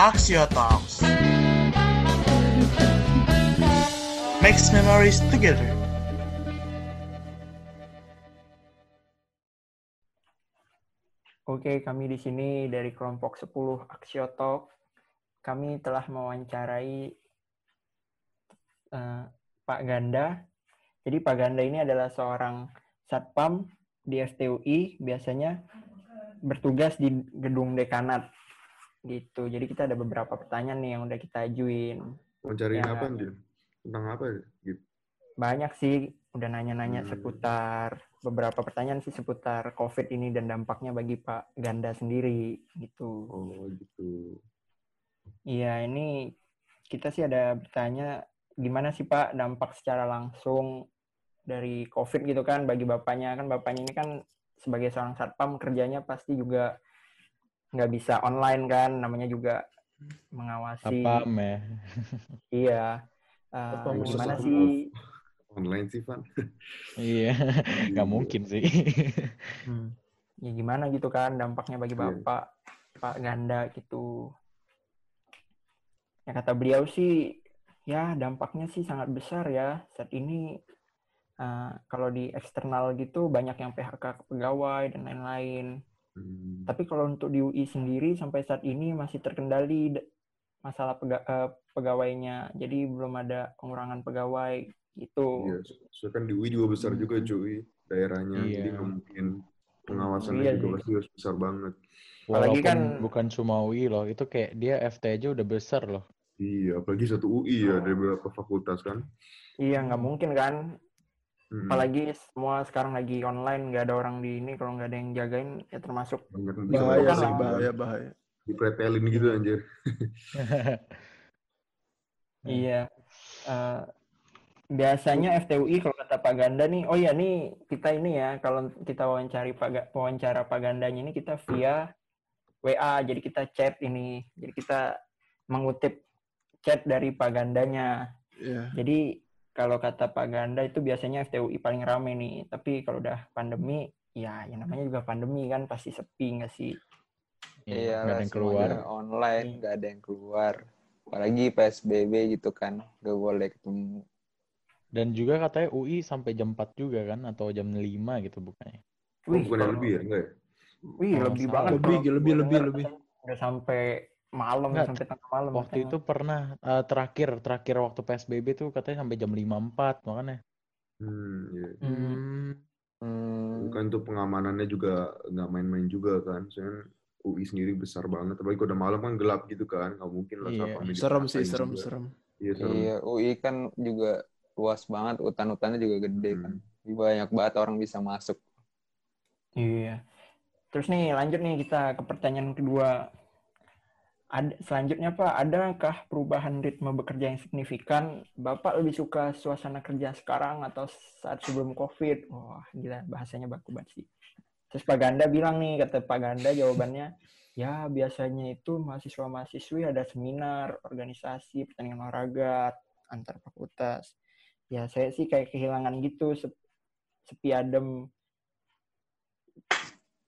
Axio. Makes memories together. Oke, kami di sini dari kelompok 10 Axio. Kami telah mewawancarai uh, Pak Ganda. Jadi Pak Ganda ini adalah seorang satpam di FTUI, biasanya bertugas di gedung dekanat gitu. Jadi kita ada beberapa pertanyaan nih yang udah kita ajuin. Mau cariin Ya. apa dia? Tentang apa ya? Gitu. Banyak sih udah nanya-nanya Hmm. seputar beberapa pertanyaan sih seputar COVID ini dan dampaknya bagi Pak Ganda sendiri gitu. Oh gitu. Iya, ini kita sih ada bertanya gimana sih Pak dampak secara langsung dari COVID gitu kan bagi bapaknya kan bapaknya ini kan sebagai seorang satpam kerjanya pasti juga nggak bisa online kan namanya juga mengawasi. Apa ya iya. Eh, Satpam gimana sih? Online sih, Van. iya nggak mungkin sih. Hmm. ya gimana gitu kan dampaknya bagi Iya. bapak Pak Ganda gitu. Ya kata beliau sih ya dampaknya sih sangat besar ya. Saat ini eh, kalau di eksternal gitu banyak yang PHK pegawai dan lain-lain Hmm. tapi kalau untuk di UI sendiri sampai saat ini masih terkendali masalah pega- eh, pegawainya jadi belum ada pengurangan pegawai gitu Iya, soalnya kan di UI juga besar juga Hmm. cuy daerahnya, Iya. jadi nggak mungkin pengawasannya Iya juga sih. pasti harus besar banget. Apalagi kan- bukan cuma UI loh itu kayak dia FT aja udah besar loh Iya, apalagi satu UI ya dari beberapa fakultas kan. iya nggak mungkin kan Hmm. apalagi semua sekarang lagi online nggak ada orang di ini kalau nggak ada yang jagain ya termasuk Bahaya bisa sih, kan, bahaya, bahaya. Dipretelin gitu anjir. iya Eh, biasanya FTUI kalau kata Pak Ganda nih oh ya nih kita ini ya kalau kita wawancari Pak Ga- wawancara Pak Gandanya ini kita via WA jadi kita chat ini jadi kita mengutip chat dari Pak Gandanya Iya. jadi kalau kata Pak Ganda itu biasanya FTUI paling rame nih tapi kalau udah pandemi ya yang namanya juga pandemi kan pasti sepi nggak sih Iya, nggak Iya, ada yang keluar online, nggak ada yang keluar. Apalagi PSBB gitu kan, nggak boleh ketemu. dan juga katanya UI sampai jam 4 juga kan atau jam 5 gitu bukannya Oh, bukan lebih ya? Enggak ya? Wih, lebih banget. Lebih, lebih, lebih, lebih. Udah sampai malam, Nggak, sampai tengah malam. waktu katanya. itu pernah eh, terakhir terakhir waktu PSBB tuh katanya sampai jam 5 4 makanya Hmm, iya. Hmm. Hmm, Bukan tuh pengamanannya juga nggak main-main juga kan. Soalnya UI sendiri besar banget. Apalagi kalau udah malam kan gelap gitu kan. Nggak mungkin lah Iya. satpamnya Serem sih, serem, juga. serem. Iya, serem. iya, UI kan juga luas banget, hutan-hutannya juga gede kan. Hmm. Banyak banget orang bisa masuk. Iya. Terus nih lanjut nih kita ke pertanyaan kedua. Ada, selanjutnya Pak, adakah perubahan ritme bekerja yang signifikan? Bapak lebih suka suasana kerja sekarang atau saat sebelum COVID? Wah, gila bahasanya baku banget sih. Terus Pak Ganda bilang nih, kata Pak Ganda jawabannya, ya biasanya itu mahasiswa-mahasiswi ada seminar, organisasi, pertandingan olahraga, antar fakultas. Ya saya sih kayak kehilangan gitu, sep- sepi adem.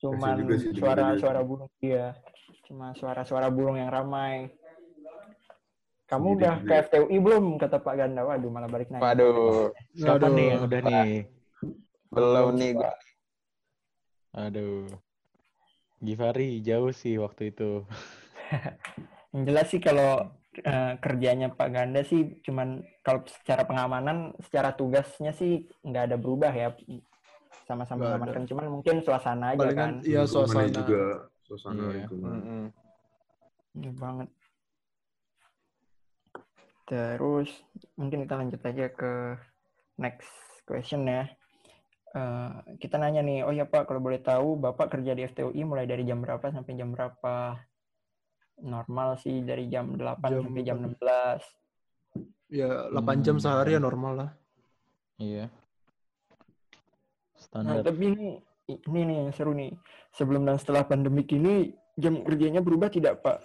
Cuman suara-suara burung dia. Cuma suara-suara burung yang ramai. Kamu Sendiri udah ke. FTUI belum? Kata Pak Ganda. Waduh, malah balik nanya. Waduh, siapa Aduh. nih yang udah nih belum nih gua. aduh Givari jauh sih waktu itu Yang jelas sih kalau eh, kerjanya Pak Ganda sih cuman kalau secara pengamanan, secara tugasnya sih nggak ada berubah ya. Sama-sama mengamankan, cuman mungkin suasana aja Palingan, kan. iya suasana. juga suasana Iya. lingkungan. Mm-mm. Iya banget. Terus mungkin kita lanjut aja ke next question ya. Eh, kita nanya nih, oh ya Pak, kalau boleh tahu, Bapak kerja di FTUI mulai dari jam berapa sampai jam berapa? Normal sih dari jam 8 Jam sampai jam berapa? 16. Ya 8 jam Hmm. sehari ya normal lah. iya Nah, standar tapi ini ini nih yang seru nih. Sebelum dan setelah pandemik ini jam kerjanya berubah tidak, Pak?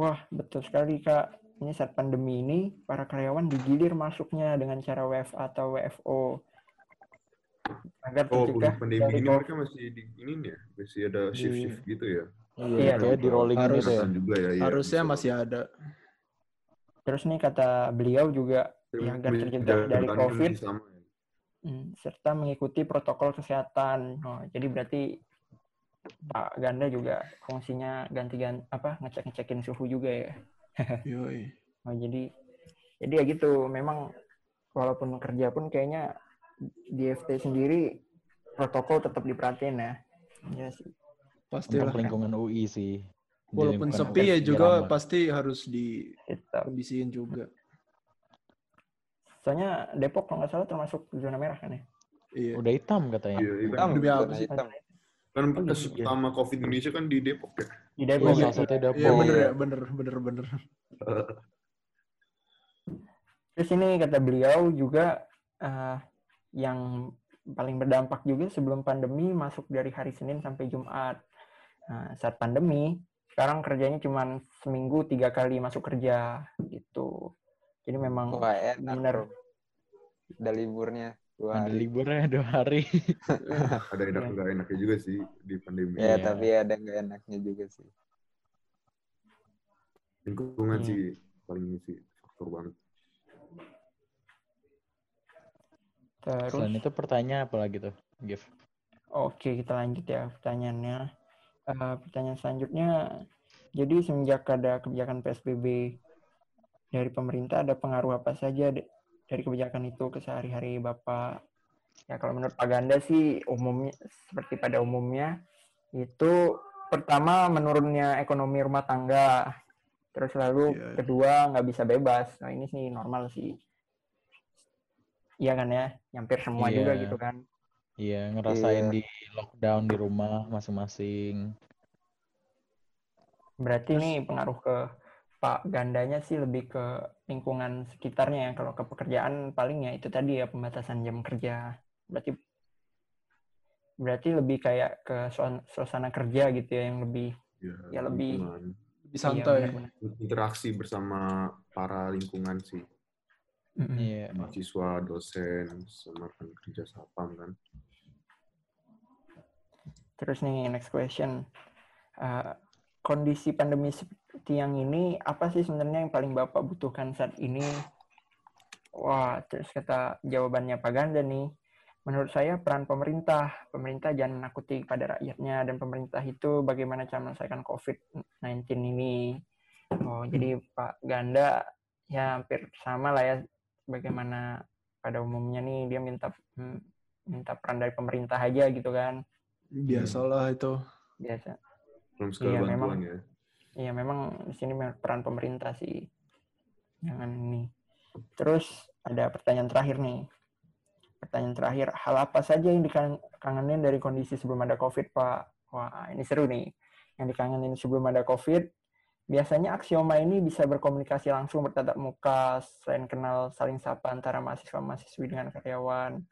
Wah, betul sekali, Kak. Ini saat pandemi ini para karyawan digilir masuknya dengan cara WFA atau WFO. Agar Oh, tercegah belum pandemi dari ini mereka masih di ini nih ya, masih ada shift-shift gitu ya. Iya, kayak di rollingin Harus. gitu ya. Juga ya. iya, Harusnya bisa. masih ada. Terus nih kata beliau juga ya, agar tercegah dari COVID. sama ya. Serta mengikuti protokol kesehatan. Oh, jadi berarti Pak Ganda juga fungsinya ganti-ganti apa ngecek-ngecekin suhu juga ya. Yoi. Oh, jadi jadi ya gitu. Memang walaupun kerja pun kayaknya di FT sendiri protokol tetap diperhatiin ya. Iya sih. Pastilah. Untuk lingkungan UI sih. Di Walaupun sepi ya juga pasti harus Tetap. dikondisiin juga. Soalnya Depok kalau nggak salah termasuk zona merah kan ya. Iya. Udah hitam katanya. Iya, iya. Hitam, Demi apa zona sih? hitam. Kan Oh, kasus gitu. utama COVID Indonesia kan di Depok ya. Di Oh, Depok. salah ya. satunya Depok. Iya bener Iya. ya, bener, bener, bener. Terus ini kata beliau juga eh, yang paling berdampak juga sebelum pandemi masuk dari hari Senin sampai Jumat. Nah, saat pandemi sekarang kerjanya cuma seminggu tiga kali masuk kerja gitu. Jadi memang Wah, enak. bener. bro. Ada liburnya dua Ada hari. liburnya dua hari. Ada enak enggak enaknya juga sih di pandemi. Ya, Iya. tapi ada nggak enaknya juga sih. Lingkungan Hmm. sih paling ini sih faktor banget. terus Selain itu pertanyaan apa lagi tuh, Gif? Oke, kita lanjut ya pertanyaannya. Eh, pertanyaan selanjutnya, jadi semenjak ada kebijakan PSBB dari pemerintah, ada pengaruh apa saja dari kebijakan itu ke sehari-hari Bapak? Ya, kalau menurut Pak Ganda sih umumnya seperti pada umumnya itu pertama menurunnya ekonomi rumah tangga, terus lalu Iya. kedua nggak bisa bebas. Nah ini sih normal sih. Iya kan ya, hampir semua juga Iya. gitu kan. Iya, ngerasain Iya. di lockdown di rumah masing-masing. Berarti ini pengaruh ke Pak Gandanya sih lebih ke lingkungan sekitarnya ya. Kalau ke pekerjaan paling ya itu tadi ya pembatasan jam kerja. Berarti berarti lebih kayak ke suasana kerja gitu ya yang lebih Ya, Ya, lebih- lingkungan. Lebih iya, santai. benar-benar. interaksi bersama para lingkungan sih. Mm-mm. Iya. Mahasiswa, dosen, sama rekan kerja sapam kan. Terus nih next question. Uh, kondisi pandemi yang ini apa sih sebenarnya yang paling Bapak butuhkan saat ini? Wah, terus kata jawabannya Pak Ganda nih. Menurut saya peran pemerintah, pemerintah jangan menakuti pada rakyatnya dan pemerintah itu bagaimana cara menyelesaikan COVID-19 ini. Oh, jadi Pak Ganda ya hampir sama lah ya bagaimana pada umumnya nih dia minta hmm, minta peran dari pemerintah aja gitu kan. Biasalah itu. Biasa. Segala Iya, bantuan memang. ya. Iya memang di sini peran pemerintah sih. Jangan ini. Terus ada pertanyaan terakhir nih. Pertanyaan terakhir, hal apa saja yang dikangenin dari kondisi sebelum ada COVID, Pak? Wah, ini seru nih. Yang dikangenin sebelum ada COVID, biasanya aksioma ini bisa berkomunikasi langsung bertatap muka, selain kenal saling sapa antara mahasiswa-mahasiswi dengan karyawan.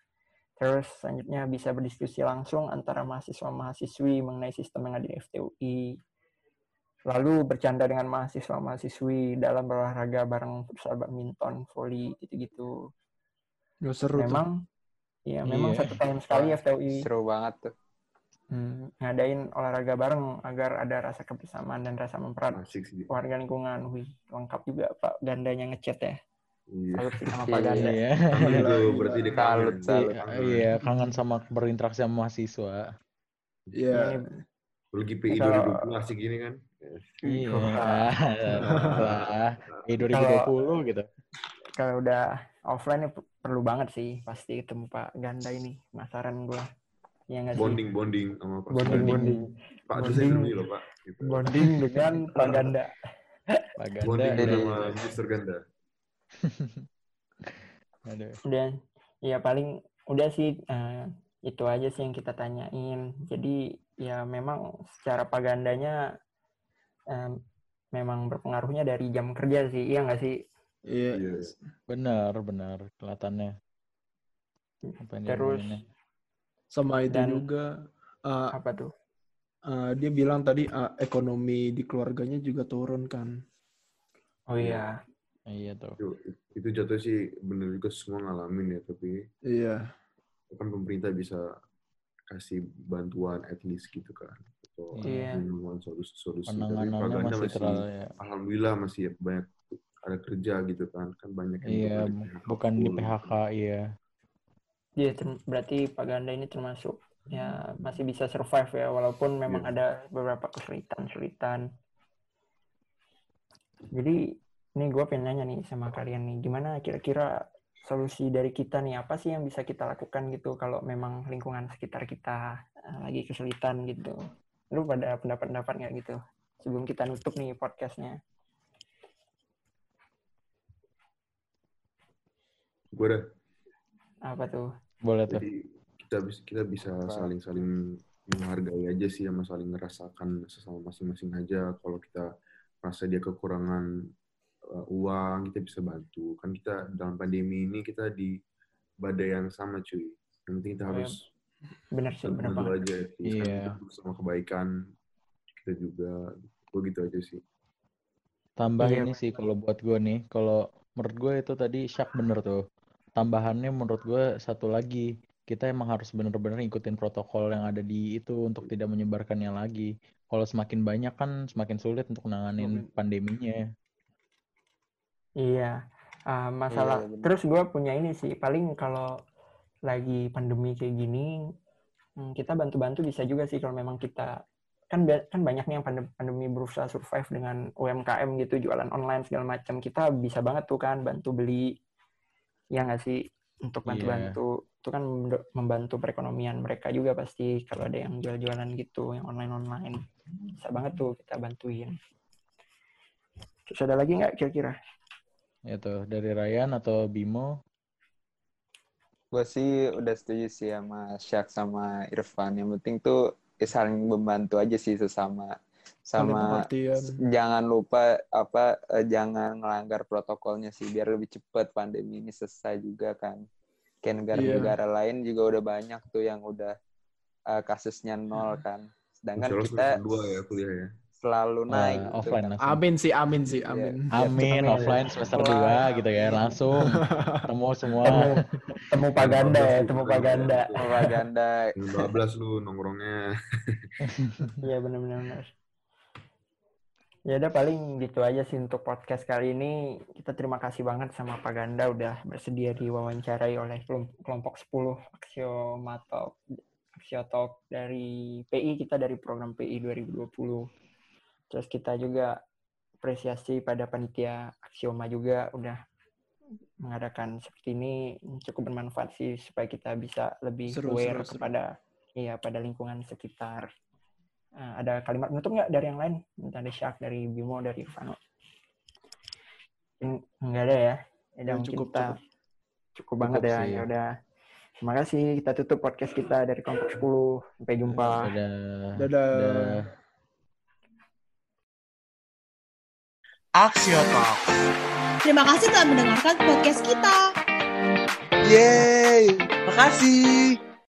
Terus selanjutnya bisa berdiskusi langsung antara mahasiswa-mahasiswi mengenai sistem yang ada di FTUI lalu bercanda dengan mahasiswa-mahasiswi dalam berolahraga bareng futsal badminton, volley gitu-gitu. Nggak seru tuh. Memang ya memang Iya. satu tahun sekali FTUI Seru banget tuh. hmm, ngadain olahraga bareng agar ada rasa kebersamaan dan rasa memperat sih. warga lingkungan. Wih, lengkap juga Pak Gandanya ngechat ya. Iya. Salut sih sama Pak Iya. Ganda. Iya. Tuh, gila. berarti Salut, kangen. Kangen. Iya, kangen sama berinteraksi sama mahasiswa. Iya. Ini Lagi PI Kalau- 2020 asik gini kan. Iya. Eh 2020 gitu. kalau udah offline ya perlu banget sih pasti ketemu Pak Ganda ini. Penasaran gua. Ya nggak sih? Bonding, bonding sama Pak. Bonding, bonding. Pak Bonding. dosen dulu loh Pak. Gitu. Bonding dengan Pak Ganda. Pak Ganda. Bonding sama Mister Ganda. Aduh. Udah, ya paling udah sih eh, itu aja sih yang kita tanyain. Jadi ya memang secara pagandanya em, memang berpengaruhnya dari jam kerja sih, iya nggak sih? Iya. Iya. Benar, benar kelihatannya. Apa yang dia Terus. Sama itu Dan- juga. uh, apa tuh? uh, dia bilang tadi uh, ekonomi di keluarganya juga turun kan. Oh iya, Iya tuh. Itu, itu jatuh sih bener juga semua ngalamin ya, tapi Iya. kan pemerintah bisa kasih bantuan at least gitu kan. Atau Iya. menemukan solusi-solusi. Tapi Penanganannya Paganda masih terlalu ya. alhamdulillah masih banyak ada kerja gitu kan. Kan banyak yang Iya, bukan di PHK bukan di full. PHK, iya. Iya, berarti Paganda ini termasuk ya masih bisa survive ya walaupun memang Iya. ada beberapa kesulitan-kesulitan. Jadi ini gue pengen nanya nih sama kalian nih, gimana kira-kira solusi dari kita nih apa sih yang bisa kita lakukan gitu kalau memang lingkungan sekitar kita eh, lagi kesulitan gitu. Lu pada pendapat-pendapat nggak gitu? Sebelum kita nutup nih podcastnya. Gue dah. Apa tuh? Boleh tuh. Jadi kita bisa kita bisa saling-saling menghargai aja sih sama saling ngerasakan sesama masing-masing aja. Kalau kita merasa dia kekurangan uh, uang, kita bisa bantu. Kan kita dalam pandemi ini kita di badai yang sama cuy. Yang penting kita Oh, harus Bener sih, bener bantu banget. aja. Iya. sama kebaikan kita juga. Gue gitu aja sih. Tambah Iya, ini sih kalau buat gue nih, kalau menurut gue itu tadi Syak bener tuh. Tambahannya menurut gue satu lagi, kita emang harus bener-bener ikutin protokol yang ada di itu untuk tidak menyebarkannya lagi. Kalau semakin banyak kan semakin sulit untuk nanganin pandeminya. Iya, Ah, masalah. Iya. Terus gue punya ini sih, paling kalau lagi pandemi kayak gini, hmm, kita bantu-bantu bisa juga sih kalau memang kita kan kan banyak nih yang pandem- pandemi berusaha survive dengan UMKM gitu, jualan online segala macam. Kita bisa banget tuh kan bantu beli, ya nggak sih untuk Iya. bantu-bantu. Itu kan mem- membantu perekonomian mereka juga pasti kalau ada yang jual-jualan gitu, yang online-online. Bisa banget tuh kita bantuin. Terus ada lagi nggak kira-kira? Itu dari Ryan atau Bimo. Gue sih udah setuju sih sama Syak sama Irfan. Yang penting tuh ya saling membantu aja sih sesama. Sama jangan lupa apa eh, jangan melanggar protokolnya sih biar lebih cepat pandemi ini selesai juga kan. Kayak negara-negara lain juga udah banyak tuh yang udah eh, kasusnya nol kan. Sedangkan kita dua ya kuliah ya. Selalu naik Eh, gitu offline kan. langsung. Amin sih, amin sih, Iya. amin. Amin, Amin. offline semester Offline. 2 gitu ya, langsung ketemu semua. temu temu paganda ya temu paganda Propaganda. Jam 12 lu nongkrongnya. iya benar-benar benar. ya udah paling gitu aja sih untuk podcast kali ini kita terima kasih banget sama Paganda udah bersedia diwawancarai oleh kelom- kelompok 10 Axioma Talk Axio Talk dari PI kita dari program PI 2020 terus kita juga apresiasi pada panitia Axioma juga udah mengadakan seperti ini cukup bermanfaat sih supaya kita bisa lebih Seru, aware seru, seru. kepada iya pada lingkungan sekitar. Nah, ada kalimat penutup nggak dari yang lain? Dari Syak, dari Bimo, dari Irfano? En- Nggak ada ya? Ya udah Ya, cukup, kita cukup. cukup, banget Cukup ya. sih. Ya udah. Terima kasih. Kita tutup podcast kita dari kelompok 10. Sampai jumpa. Dadah. Dadah. Dadah. Axio Talk. Terima kasih telah mendengarkan podcast kita. Yeay, makasih.